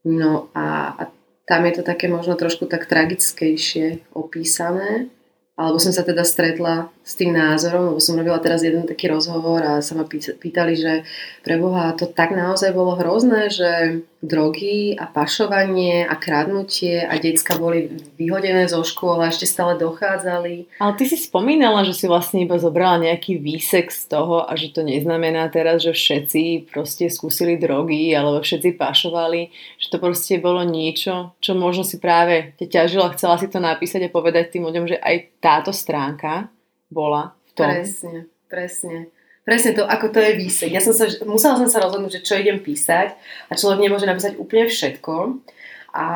No a, a tam je to také možno trošku tak tragickejšie opísané, alebo som sa teda stretla s tým názorom, lebo som robila teraz jeden taký rozhovor a sa ma pýtali, že pre Boha to tak naozaj bolo hrozné, že drogy a pašovanie a kradnutie a decka boli vyhodené zo škôl a ešte stále dochádzali. Ale ty si spomínala, že si vlastne iba zobrala nejaký výsek z toho a že to neznamená teraz, že všetci proste skúsili drogy alebo všetci pašovali, že to proste bolo niečo, čo možno si práve te ťažilo a chcela si to napísať a povedať tým ľuďom, že aj táto stránka bola v tom. Presne, presne. Presne to, ako to je výsek. Ja som sa, musela som sa rozhodnúť, že čo idem písať a človek nemôže napísať úplne všetko. A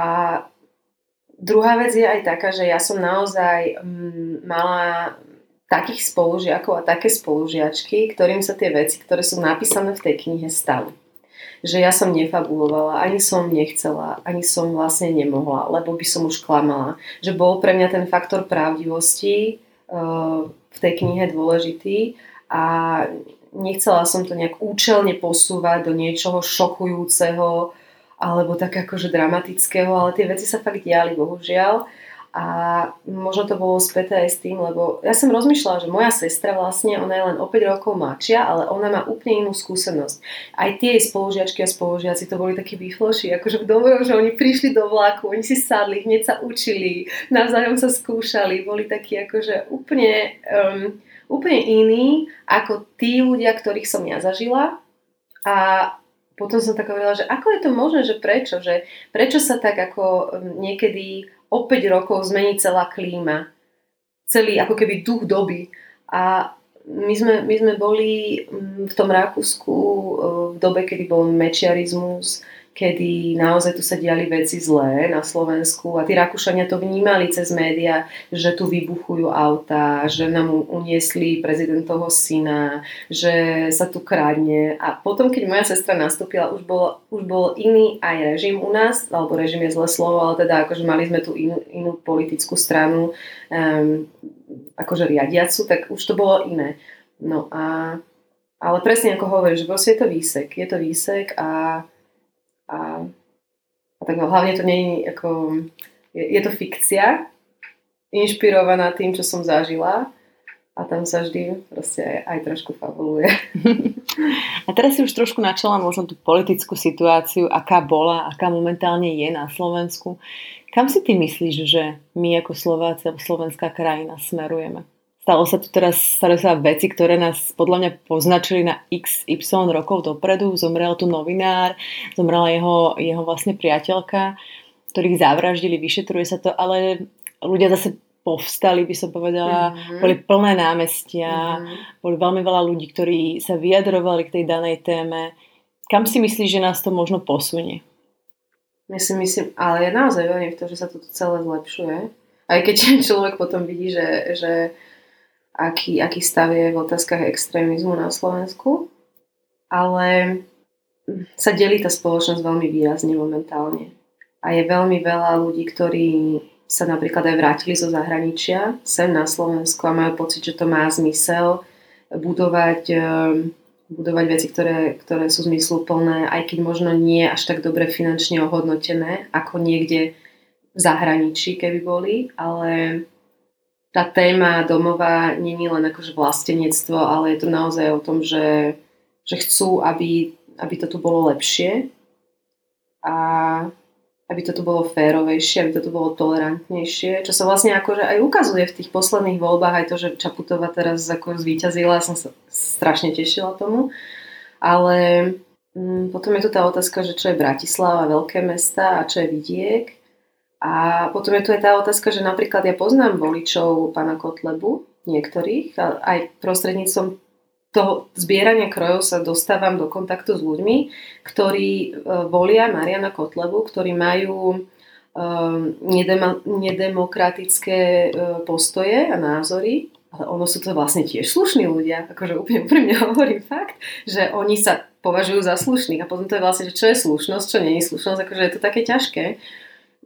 druhá vec je aj taká, že ja som naozaj mm, mala takých spolužiakov a také spolužiačky, ktorým sa tie veci, ktoré sú napísané v tej knihe, stali. Že ja som nefabulovala, ani som nechcela, ani som vlastne nemohla, lebo by som už klamala. Že bol pre mňa ten faktor pravdivosti uh, v tej knihe dôležitý a nechcela som to nejak účelne posúvať do niečoho šokujúceho alebo tak akože dramatického, ale tie veci sa fakt diali, bohužiaľ. A možno to bolo späté aj s tým, lebo ja som rozmýšľala, že moja sestra vlastne, ona je len o 5 rokov mladšia, ale ona má úplne inú skúsenosť. Aj tie jej spolužiačky a spolužiaci to boli takí výfloši, akože v dobrom, že oni prišli do vlaku, oni si sadli, hneď sa učili, navzájom sa skúšali, boli takí akože úplne, um, úplne iní ako tí ľudia, ktorých som ja zažila. A potom som tak hovorila, že ako je to možné, že prečo, že prečo sa tak ako um, niekedy o 5 rokov zmení celá klíma. Celý ako keby duch doby. A my sme, my sme boli mm, v tom Rakúsku e, v dobe, kedy bol mečiarizmus, kedy naozaj tu sa diali veci zlé na Slovensku a tí Rakúšania to vnímali cez média, že tu vybuchujú auta, že nám uniesli prezidentovho syna, že sa tu kradne a potom, keď moja sestra nastúpila, už bol, už bol iný aj režim u nás, alebo režim je zlé slovo, ale teda akože mali sme tu inú, inú politickú stranu um, akože riadiacu, tak už to bolo iné. No a ale presne ako hovoríš, proste je to výsek. Je to výsek a a, a tak no, hlavne to nie je ako, je, je to fikcia, inšpirovaná tým, čo som zažila a tam sa vždy proste aj, aj trošku fabuluje. A teraz si už trošku načala možno tú politickú situáciu, aká bola, aká momentálne je na Slovensku. Kam si ty myslíš, že my ako Slováci alebo slovenská krajina smerujeme? Stalo sa tu teraz stali sa veci, ktoré nás podľa mňa poznačili na XY rokov dopredu. Zomrel tu novinár, zomrela jeho, jeho vlastne priateľka, ktorých zavraždili, vyšetruje sa to, ale ľudia zase povstali, by som povedala, mm-hmm. boli plné námestia, mm-hmm. boli veľmi veľa ľudí, ktorí sa vyjadrovali k tej danej téme. Kam si myslíš, že nás to možno posunie? Ja si myslím, ale ja naozaj verím v to, že sa to celé zlepšuje. Aj keď človek potom vidí, že, že aký, aký stav je v otázkach extrémizmu na Slovensku, ale sa delí tá spoločnosť veľmi výrazne momentálne. A je veľmi veľa ľudí, ktorí sa napríklad aj vrátili zo zahraničia sem na Slovensku a majú pocit, že to má zmysel budovať, ehm, budovať veci, ktoré, ktoré sú zmysluplné, aj keď možno nie až tak dobre finančne ohodnotené, ako niekde v zahraničí, keby boli, ale tá téma domova není len akože vlastenectvo, ale je to naozaj o tom, že, že chcú, aby, aby to tu bolo lepšie a aby to tu bolo férovejšie, aby to tu bolo tolerantnejšie, čo sa vlastne akože aj ukazuje v tých posledných voľbách, aj to, že Čaputová teraz ako zvíťazila, som sa strašne tešila tomu, ale mm, potom je tu tá otázka, že čo je Bratislava, veľké mesta a čo je vidiek a potom je tu aj tá otázka, že napríklad ja poznám voličov pána Kotlebu, niektorých, aj prostredníctvom toho zbierania krojov sa dostávam do kontaktu s ľuďmi, ktorí e, volia Mariana Kotlebu, ktorí majú e, nedemokratické e, postoje a názory, ale ono sú to vlastne tiež slušní ľudia, akože úplne úprimne hovorím fakt, že oni sa považujú za slušných a potom to je vlastne, že čo je slušnosť, čo nie je slušnosť, akože je to také ťažké.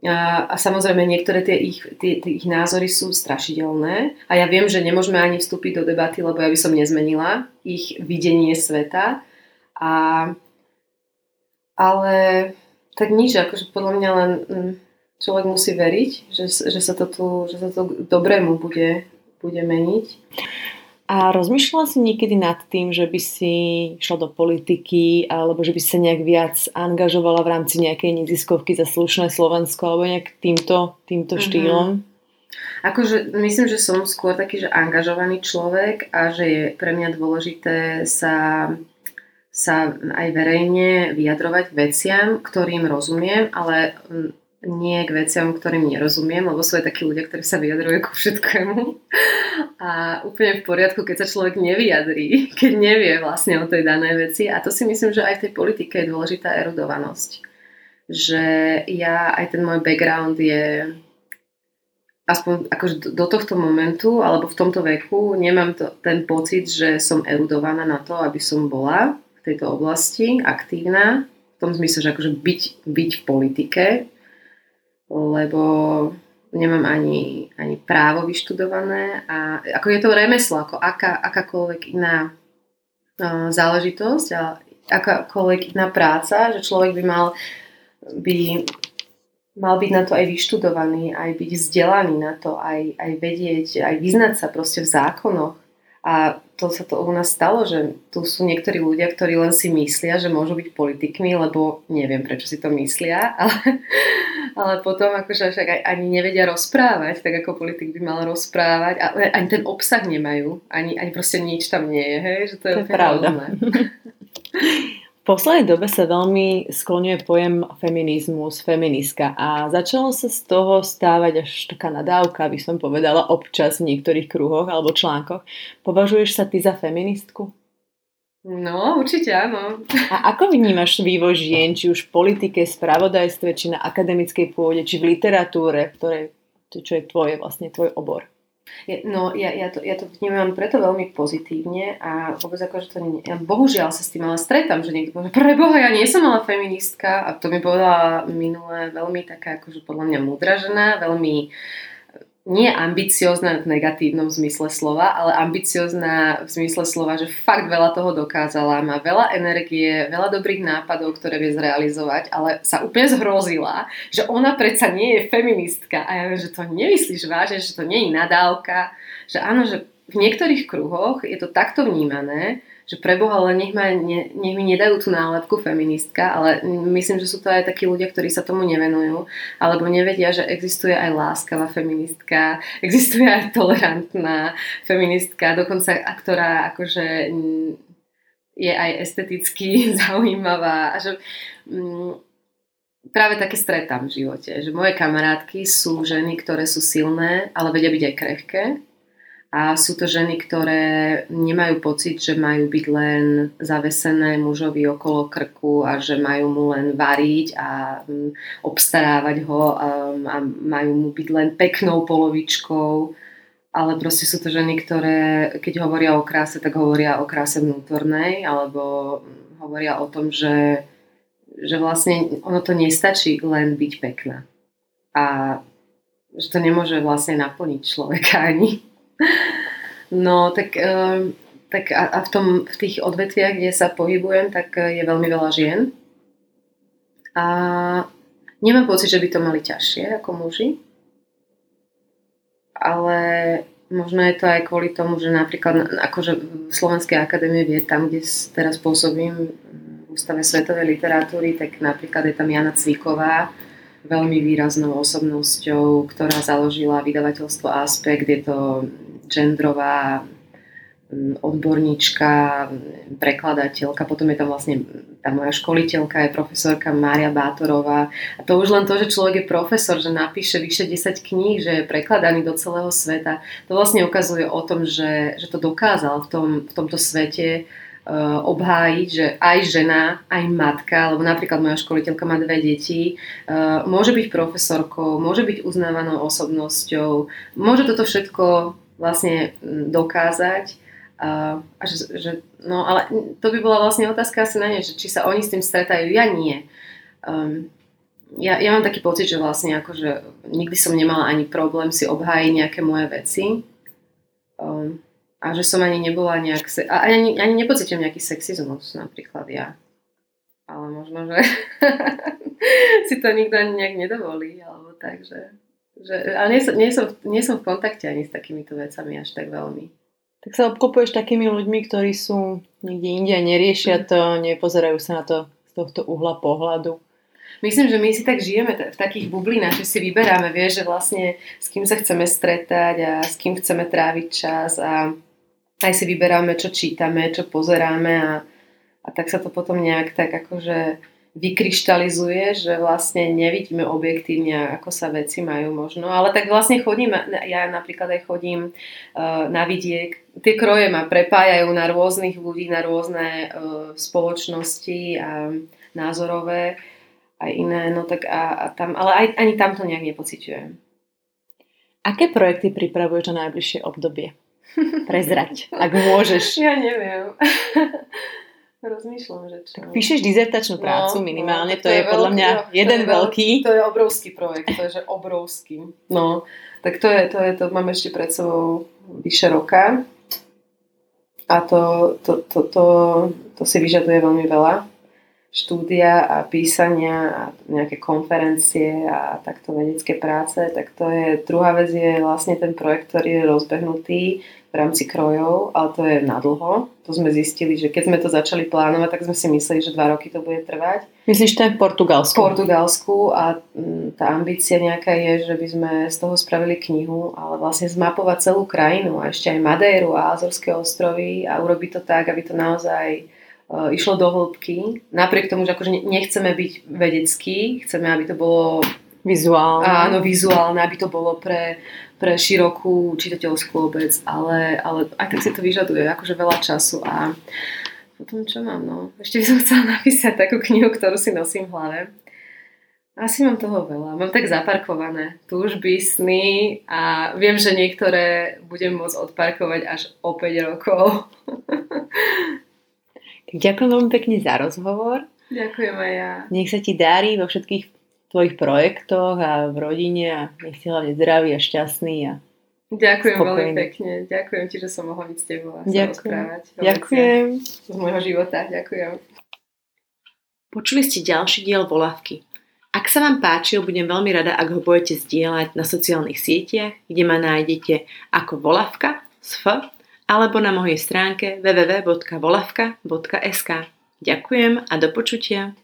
A, a samozrejme niektoré tie ich, tie, tie ich názory sú strašidelné a ja viem, že nemôžeme ani vstúpiť do debaty, lebo ja by som nezmenila ich videnie sveta. A, ale tak nič, akože podľa mňa len mm, človek musí veriť, že, že sa to tu, že sa to dobrému bude, bude meniť. A rozmýšľala si niekedy nad tým, že by si šla do politiky alebo že by sa nejak viac angažovala v rámci nejakej neziskovky za slušné Slovensko alebo nejak týmto, týmto mm-hmm. štýlom? Akože myslím, že som skôr taký, že angažovaný človek a že je pre mňa dôležité sa, sa aj verejne vyjadrovať veciam, ktorým rozumiem, ale nie k veciam, ktorým nerozumiem, lebo sú aj takí ľudia, ktorí sa vyjadrujú ku všetkému. A úplne v poriadku, keď sa človek nevyjadrí, keď nevie vlastne o tej danej veci. A to si myslím, že aj v tej politike je dôležitá erudovanosť. Že ja, aj ten môj background je aspoň akože do tohto momentu alebo v tomto veku nemám to, ten pocit, že som erudovaná na to, aby som bola v tejto oblasti aktívna. V tom zmysle, že akože byť, byť v politike, lebo nemám ani, ani právo vyštudované a ako je to remeslo, ako aká, akákoľvek iná uh, záležitosť a akákoľvek iná práca, že človek by mal by mal byť na to aj vyštudovaný, aj byť vzdelaný na to, aj, aj vedieť, aj vyznať sa proste v zákonoch. A to sa to u nás stalo, že tu sú niektorí ľudia, ktorí len si myslia, že môžu byť politikmi, lebo neviem, prečo si to myslia, ale, ale potom akože však aj, ani nevedia rozprávať, tak ako politik by mal rozprávať, ale ani ten obsah nemajú, ani, ani proste nič tam nie je, hej, že to je, to je pravda. V poslednej dobe sa veľmi skloňuje pojem feminizmus, feministka a začalo sa z toho stávať až taká nadávka, aby som povedala občas v niektorých kruhoch alebo článkoch. Považuješ sa ty za feministku? No, určite áno. A ako vnímaš vývoj žien, či už v politike, spravodajstve, či na akademickej pôde, či v literatúre, ktoré, čo je tvoje, vlastne tvoj obor? No, ja, ja, to, ja to vnímam preto veľmi pozitívne a vôbec ako, že to nie, ja bohužiaľ sa s tým ale stretám, že niekto povie, preboha, ja nie som ale feministka. A to mi povedala minule veľmi taká, akože podľa mňa múdra žena, veľmi nie ambiciozná v negatívnom zmysle slova, ale ambiciozná v zmysle slova, že fakt veľa toho dokázala, má veľa energie, veľa dobrých nápadov, ktoré vie zrealizovať, ale sa úplne zhrozila, že ona predsa nie je feministka. A ja viem, že to nemyslíš vážne, že to nie je nadávka, že áno, že v niektorých kruhoch je to takto vnímané, že preboha, ale nech, ma, ne, nech mi nedajú tú nálepku feministka, ale myslím, že sú to aj takí ľudia, ktorí sa tomu nevenujú, alebo nevedia, že existuje aj láskavá feministka, existuje aj tolerantná feministka, dokonca, ktorá akože je aj esteticky zaujímavá. A že mm, práve také stretám v živote, že moje kamarátky sú ženy, ktoré sú silné, ale vedia byť aj krehké a sú to ženy, ktoré nemajú pocit, že majú byť len zavesené mužovi okolo krku a že majú mu len variť a mm, obstarávať ho a majú mu byť len peknou polovičkou. Ale proste sú to ženy, ktoré keď hovoria o kráse, tak hovoria o kráse vnútornej alebo hovoria o tom, že, že vlastne ono to nestačí len byť pekná. A že to nemôže vlastne naplniť človeka ani. No, tak, ehm, tak a, a v, tom, v tých odvetviach, kde sa pohybujem, tak eh, je veľmi veľa žien. A nemám pocit, že by to mali ťažšie ako muži. Ale možno je to aj kvôli tomu, že napríklad akože v Slovenskej akadémie vied, tam, kde teraz pôsobím v Ústave svetovej literatúry, tak napríklad je tam Jana Cviková, veľmi výraznou osobnosťou, ktorá založila vydavateľstvo Aspekt. Je to genderová mm, odborníčka, prekladateľka, potom je tam vlastne tá moja školiteľka, je profesorka Mária Bátorová. A to už len to, že človek je profesor, že napíše vyše 10 kníh, že je prekladaný do celého sveta, to vlastne ukazuje o tom, že, že to dokázal v, tom, v tomto svete uh, obhájiť, že aj žena, aj matka, lebo napríklad moja školiteľka má dve deti, uh, môže byť profesorkou, môže byť uznávanou osobnosťou, môže toto všetko vlastne dokázať. A, a že, že, no ale to by bola vlastne otázka asi na ne, že či sa oni s tým stretajú. Ja nie. Um, ja, ja mám taký pocit, že vlastne akože nikdy som nemala ani problém si obhájiť nejaké moje veci. Um, a že som ani nebola nejak... Se- a ani, ani nepocitujem nejaký sexizmus napríklad ja. Ale možno, že si to nikto ani nejak nedovolí, alebo tak, že... Že, ale nie som, nie, som, nie som v kontakte ani s takýmito vecami až tak veľmi. Tak sa obklopuješ takými ľuďmi, ktorí sú niekde inde a neriešia to, nepozerajú sa na to z tohto uhla pohľadu. Myslím, že my si tak žijeme v takých bublinách, že si vyberáme, vieš, že vlastne s kým sa chceme stretať a s kým chceme tráviť čas a aj si vyberáme, čo čítame, čo pozeráme a, a tak sa to potom nejak tak akože vykryštalizuje, že vlastne nevidíme objektívne, ako sa veci majú možno. Ale tak vlastne chodím, ja napríklad aj chodím uh, na vidiek, tie kroje ma prepájajú na rôznych ľudí, na rôzne uh, spoločnosti a názorové aj iné, no tak a, a tam, ale aj, ani tam to nejak nepociťujem. Aké projekty pripravuješ na najbližšie obdobie? Prezrať, ak môžeš. Ja neviem. Rozmýšľam, že čo. Tak píšeš dizertačnú prácu no, minimálne, no, to, to je, je podľa mňa jeden to veľký. To je obrovský projekt, to je že obrovský. No, tak to je, to je, to mám ešte pred sebou vyše roka. A to, to, to, to, to si vyžaduje veľmi veľa štúdia a písania a nejaké konferencie a takto vedecké práce, tak to je, druhá vec je vlastne ten projekt, ktorý je rozbehnutý v rámci krojov, ale to je nadlho. To sme zistili, že keď sme to začali plánovať, tak sme si mysleli, že dva roky to bude trvať. Myslíš to je v Portugalsku? V Portugalsku a mm, tá ambícia nejaká je, že by sme z toho spravili knihu, ale vlastne zmapovať celú krajinu a ešte aj Madeiru a Azorské ostrovy a urobiť to tak, aby to naozaj išlo do hĺbky. Napriek tomu, že akože nechceme byť vedeckí, chceme, aby to bolo Vizuálne. Áno, vizuálne, aby to bolo pre, pre širokú čitateľskú obec, ale, ale aj tak si to vyžaduje akože veľa času a potom čo mám, no? Ešte by som chcela napísať takú knihu, ktorú si nosím v hlave. Asi mám toho veľa. Mám tak zaparkované túžby, sny a viem, že niektoré budem môcť odparkovať až o 5 rokov. ďakujem veľmi pekne za rozhovor. Ďakujem aj ja. Nech sa ti darí vo všetkých tvojich projektoch a v rodine a nech si hlavne zdravý a šťastný a Ďakujem spokojný. veľmi pekne. Ďakujem ti, že som mohla byť s tebou a sa rozprávať. Ďakujem. Z môjho života. Ďakujem. Počuli ste ďalší diel Volavky. Ak sa vám páčil, budem veľmi rada, ak ho budete zdieľať na sociálnych sieťach, kde ma nájdete ako Volavka s F, alebo na mojej stránke www.volavka.sk. Ďakujem a do počutia.